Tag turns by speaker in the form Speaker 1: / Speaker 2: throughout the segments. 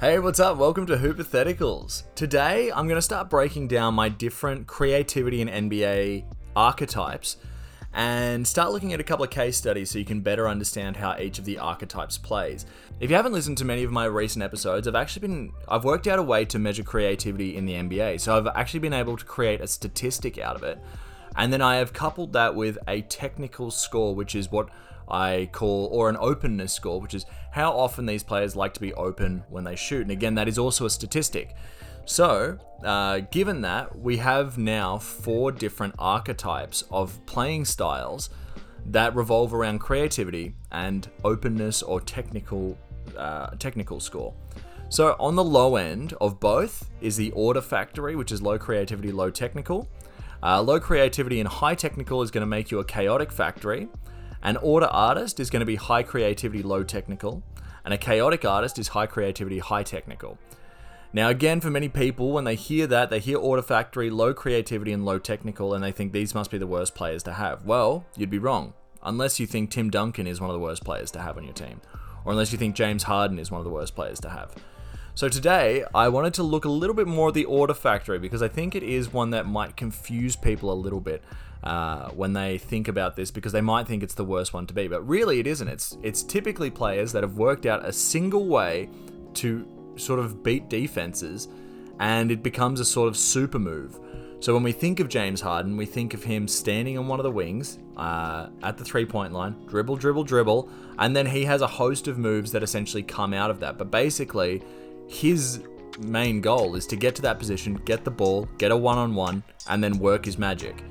Speaker 1: Hey, what's up? Welcome to Hypotheticals. Today, I'm going to start breaking down my different creativity and NBA archetypes and start looking at a couple of case studies so you can better understand how each of the archetypes plays. If you haven't listened to many of my recent episodes, I've actually been I've worked out a way to measure creativity in the NBA. So I've actually been able to create a statistic out of it. And then I have coupled that with a technical score, which is what I call, or an openness score, which is how often these players like to be open when they shoot. And again, that is also a statistic. So, uh, given that, we have now four different archetypes of playing styles that revolve around creativity and openness or technical uh, technical score. So on the low end of both is the order factory, which is low creativity, low technical. Uh, low creativity and high technical is going to make you a chaotic factory. An order artist is going to be high creativity, low technical. And a chaotic artist is high creativity, high technical. Now, again, for many people, when they hear that, they hear Order Factory, low creativity, and low technical, and they think these must be the worst players to have. Well, you'd be wrong. Unless you think Tim Duncan is one of the worst players to have on your team, or unless you think James Harden is one of the worst players to have. So today, I wanted to look a little bit more at the Order Factory because I think it is one that might confuse people a little bit uh, when they think about this because they might think it's the worst one to be, but really it isn't. It's it's typically players that have worked out a single way to sort of beat defenses, and it becomes a sort of super move. So when we think of James Harden, we think of him standing on one of the wings uh, at the three point line, dribble, dribble, dribble, and then he has a host of moves that essentially come out of that. But basically, his main goal is to get to that position, get the ball, get a one on one, and then work his magic.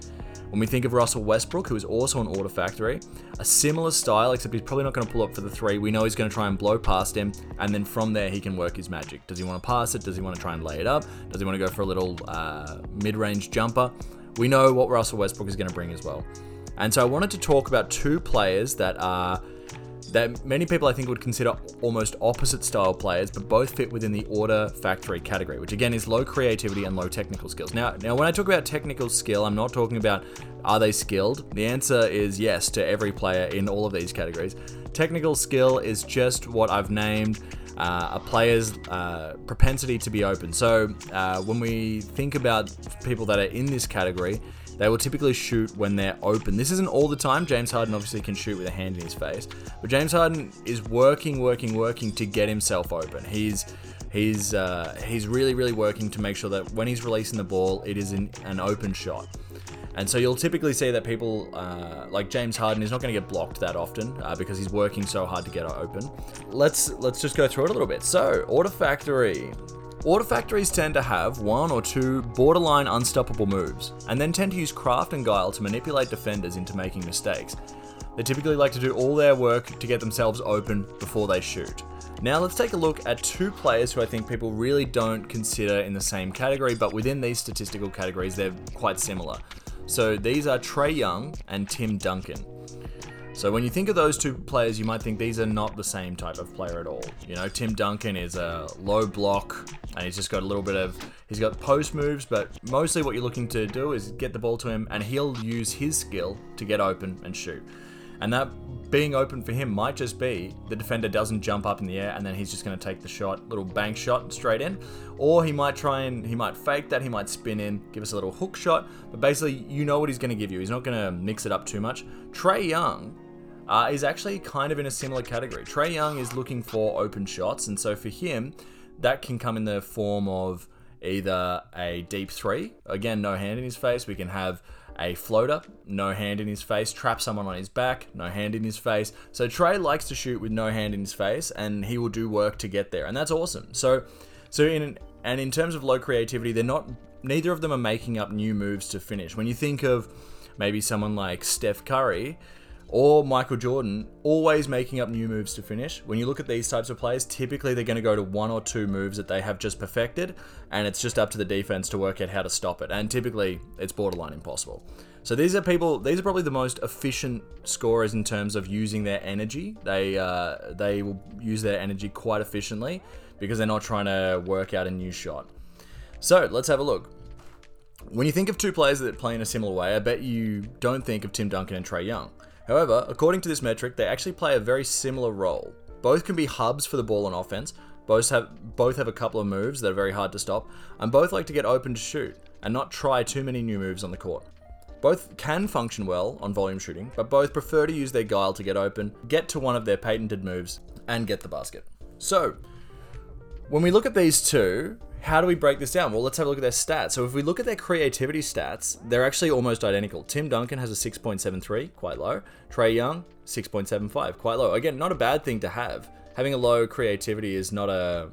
Speaker 1: When we think of Russell Westbrook, who is also an order factory, a similar style, except he's probably not going to pull up for the three. We know he's going to try and blow past him, and then from there he can work his magic. Does he want to pass it? Does he want to try and lay it up? Does he want to go for a little uh, mid range jumper? We know what Russell Westbrook is going to bring as well. And so I wanted to talk about two players that are that many people I think would consider almost opposite style players, but both fit within the order factory category, which again is low creativity and low technical skills. Now, now when I talk about technical skill, I'm not talking about are they skilled. The answer is yes to every player in all of these categories. Technical skill is just what I've named. Uh, a player's uh, propensity to be open. So, uh, when we think about people that are in this category, they will typically shoot when they're open. This isn't all the time. James Harden obviously can shoot with a hand in his face, but James Harden is working, working, working to get himself open. He's he's uh, he's really, really working to make sure that when he's releasing the ball, it is in an open shot. And so you'll typically see that people uh, like James Harden is not going to get blocked that often uh, because he's working so hard to get it open. Let's let's just go through it a little bit. So Order Factory. Order factories tend to have one or two borderline unstoppable moves, and then tend to use craft and guile to manipulate defenders into making mistakes. They typically like to do all their work to get themselves open before they shoot. Now let's take a look at two players who I think people really don't consider in the same category, but within these statistical categories, they're quite similar. So these are Trae Young and Tim Duncan. So when you think of those two players, you might think these are not the same type of player at all. You know, Tim Duncan is a low block, and he's just got a little bit of he's got post moves, but mostly what you're looking to do is get the ball to him, and he'll use his skill to get open and shoot. And that being open for him might just be the defender doesn't jump up in the air and then he's just going to take the shot, little bank shot straight in. Or he might try and he might fake that, he might spin in, give us a little hook shot. But basically, you know what he's going to give you. He's not going to mix it up too much. Trae Young uh, is actually kind of in a similar category. Trae Young is looking for open shots, and so for him, that can come in the form of either a deep three, again, no hand in his face. We can have a floater, no hand in his face, trap someone on his back, no hand in his face. So Trae likes to shoot with no hand in his face, and he will do work to get there, and that's awesome. So, so in and in terms of low creativity, they're not. Neither of them are making up new moves to finish. When you think of maybe someone like Steph Curry, or Michael Jordan always making up new moves to finish. When you look at these types of players, typically they're going to go to one or two moves that they have just perfected, and it's just up to the defense to work out how to stop it. And typically, it's borderline impossible. So these are people. These are probably the most efficient scorers in terms of using their energy. They uh, they will use their energy quite efficiently because they're not trying to work out a new shot. So let's have a look. When you think of two players that play in a similar way, I bet you don't think of Tim Duncan and Trae Young. However, according to this metric, they actually play a very similar role. Both can be hubs for the ball on offense, Both have both have a couple of moves that are very hard to stop, and both like to get open to shoot and not try too many new moves on the court. Both can function well on volume shooting, but both prefer to use their guile to get open, get to one of their patented moves, and get the basket. So, when we look at these two, how do we break this down? Well, let's have a look at their stats. So if we look at their creativity stats, they're actually almost identical. Tim Duncan has a 6.73, quite low. Trae Young, 6.75, quite low. Again, not a bad thing to have. Having a low creativity is not a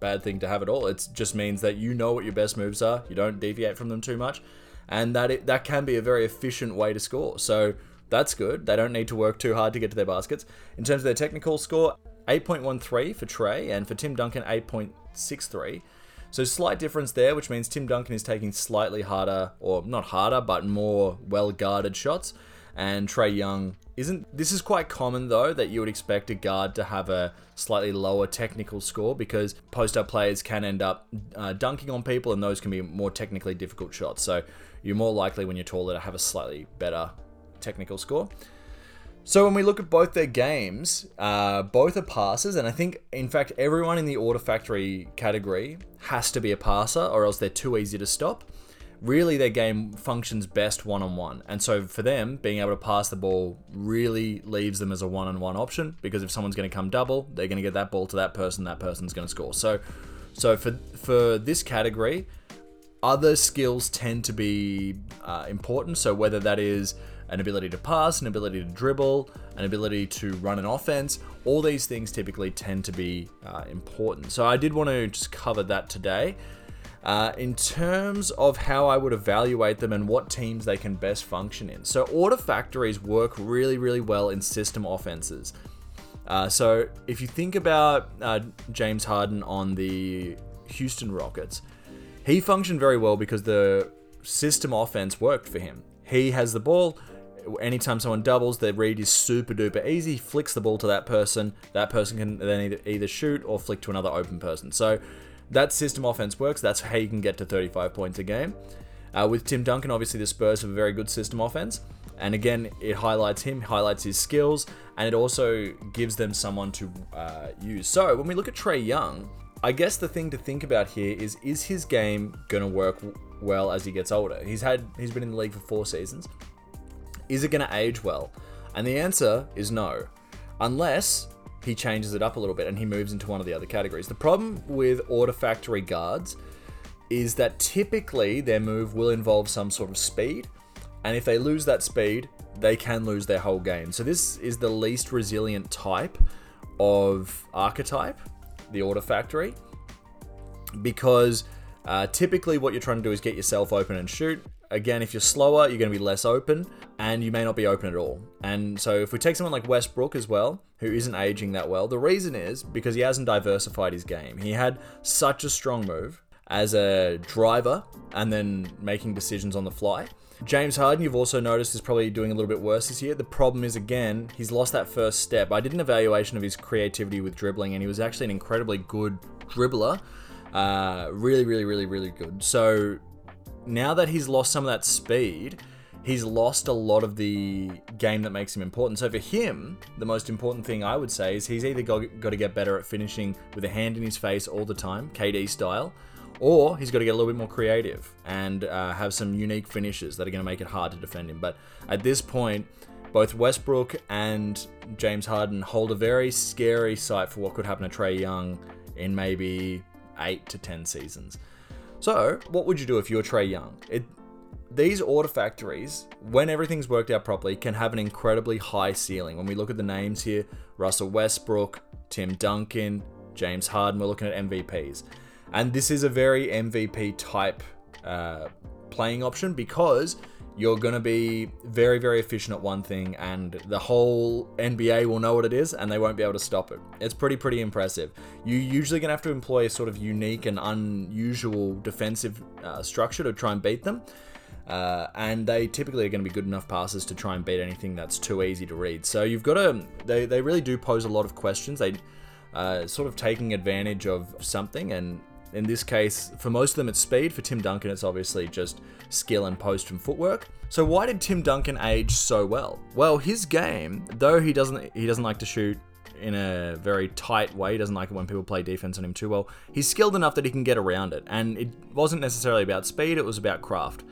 Speaker 1: bad thing to have at all. It just means that you know what your best moves are. You don't deviate from them too much, and that it, that can be a very efficient way to score. So that's good. They don't need to work too hard to get to their baskets. In terms of their technical score, 8.13 for Trae, and for Tim Duncan, 8.63. So slight difference there, which means Tim Duncan is taking slightly harder, or not harder, but more well guarded shots, and Trae Young isn't. This is quite common though that you would expect a guard to have a slightly lower technical score because post up players can end up uh, dunking on people, and those can be more technically difficult shots. So you're more likely when you're taller to have a slightly better technical score. So when we look at both their games, uh, both are passers, and I think, in fact, everyone in the Order Factory category has to be a passer, or else they're too easy to stop. Really, their game functions best one on one, and so for them, being able to pass the ball really leaves them as a one on one option because if someone's going to come double, they're going to get that ball to that person, that person's going to score. So, so for for this category, other skills tend to be uh, important. So whether that is an ability to pass, an ability to dribble, an ability to run an offense. All these things typically tend to be uh, important. So I did want to just cover that today. Uh, in terms of how I would evaluate them and what teams they can best function in. So, order factories work really, really well in system offenses. Uh, so, if you think about uh, James Harden on the Houston Rockets, he functioned very well because the system offense worked for him. He has the ball, anytime someone doubles, their read is super duper easy. Flicks the ball to that person. That person can then either, either shoot or flick to another open person. So that system offense works. That's how you can get to 35 points a game. Uh, with Tim Duncan, obviously the Spurs have a very good system offense. And again, it highlights him, highlights his skills, and it also gives them someone to uh, use. So when we look at Trae Young, I guess the thing to think about here is is his game going to work well as he gets older? He's had he's been in the league for four seasons. Is it going to age well? And the answer is no, unless he changes it up a little bit and he moves into one of the other categories. The problem with Order Factory guards is that typically their move will involve some sort of speed, and if they lose that speed, they can lose their whole game. So this is the least resilient type of archetype, the Order Factory, because uh, typically what you're trying to do is get yourself open and shoot, again, if you're slower, you're going to be less open, and you may not be open at all. And so, if we take someone like Westbrook as well, who isn't aging that well, the reason is because he hasn't diversified his game. He had such a strong move as a driver and then making decisions on the fly. James Harden, you've also noticed, is probably doing a little bit worse this year. The problem is, again, he's lost that first step. I did an evaluation of his creativity with dribbling, and he was actually an incredibly good dribbler. Uh, really, really, really, really good. So now that he's lost some of that speed, he's lost a lot of the game that makes him important. So for him, the most important thing I would say is he's either got, to get better at finishing with a hand in his face all the time, KD style, or he's got to get a little bit more creative and uh, have some unique finishes that are going to make it hard to defend him. But at this point, both Westbrook and James Harden hold a very scary sight for what could happen to Trae Young in maybe eight to ten seasons. So, what would you do if you were Trae Young? It, these order factories, when everything's worked out properly, can have an incredibly high ceiling. When we look at the names here Russell Westbrook, Tim Duncan, James Harden, we're looking at MVPs. And this is a very MVP type uh, playing option because you're going to be very, very efficient at one thing, and the whole NBA will know what it is, and they won't be able to stop it. It's pretty, pretty impressive. You're usually going to have to employ a sort of unique and unusual defensive uh, structure to try and beat them. Uh, and they typically are going to be good enough passes to try and beat anything that's too easy to read. So you've got to, they, they really do pose a lot of questions. They uh, sort of taking advantage of something and in this case, for most of them, it's speed. For Tim Duncan, it's obviously just skill and post and footwork. So why did Tim Duncan age so well? Well, his game, though he doesn't he doesn't like to shoot in a very tight way. He doesn't like it when people play defense on him too well. He's skilled enough that he can get around it, and it wasn't necessarily about speed, it was about craft.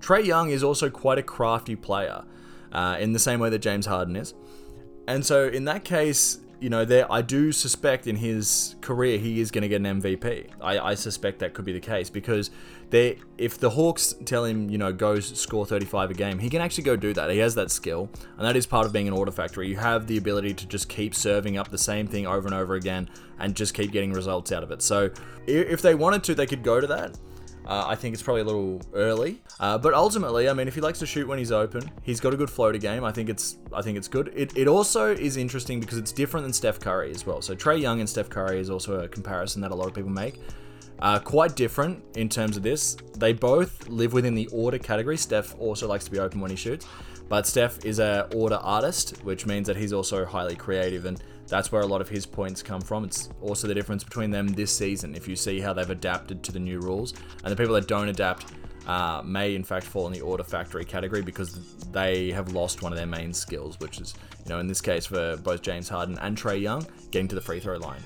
Speaker 1: Trae Young is also quite a crafty player, uh, in the same way that James Harden is. And so, in that case, you know, there I do suspect in his career he is going to get an MVP. I, I suspect that could be the case because they, if the Hawks tell him, you know, go score 35 a game, he can actually go do that. He has that skill, and that is part of being an order factory. You have the ability to just keep serving up the same thing over and over again and just keep getting results out of it. So, if they wanted to, they could go to that. Uh, I think it's probably a little early, uh, but ultimately, I mean, if he likes to shoot when he's open, he's got a good floater game. I think it's I think it's good. It, it also is interesting because it's different than Steph Curry as well. So Trae Young and Steph Curry is also a comparison that a lot of people make. Uh, quite different in terms of this. They both live within the order category. Steph also likes to be open when he shoots, but Steph is a order artist, which means that he's also highly creative and that's where a lot of his points come from. It's also the difference between them this season. If you see how they've adapted to the new rules, and the people that don't adapt uh, may in fact fall in the order factory category because they have lost one of their main skills, which is, you know, in this case for both James Harden and Trae Young, getting to the free throw line.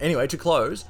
Speaker 1: Anyway, to close,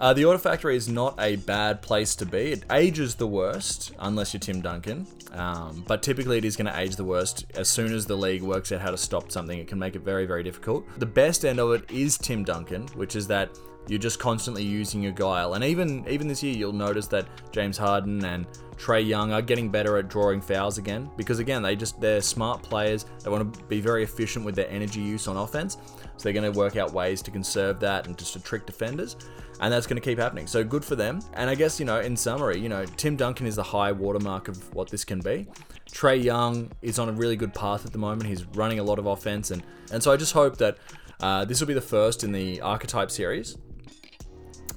Speaker 1: uh, the Order Factory is not a bad place to be. It ages the worst, unless you're Tim Duncan. Um, but typically, it is going to age the worst as soon as the league works out how to stop something. It can make it very, very difficult. The best end of it is Tim Duncan, which is that you're just constantly using your guile. And even even this year, you'll notice that James Harden and Trae Young are getting better at drawing fouls again because again, they just they're smart players. They want to be very efficient with their energy use on offense. So they're going to work out ways to conserve that and just to trick defenders and that's going to keep happening. So good for them. And I guess, you know, in summary, you know, Tim Duncan is the high watermark of what this can be. Trae Young is on a really good path at the moment. He's running a lot of offense. And, and so I just hope that uh, this will be the first in the archetype series.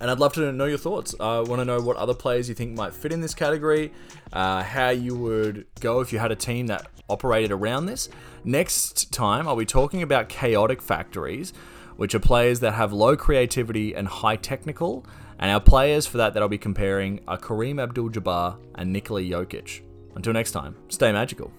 Speaker 1: And I'd love to know your thoughts. I want to know what other players you think might fit in this category, uh, how you would go if you had a team that operated around this. Next time, I'll be talking about chaotic factories which are players that have low creativity and high technical. And our players for that that I'll be comparing are Kareem Abdul Jabbar and Nikola Jokic. Until next time, stay magical.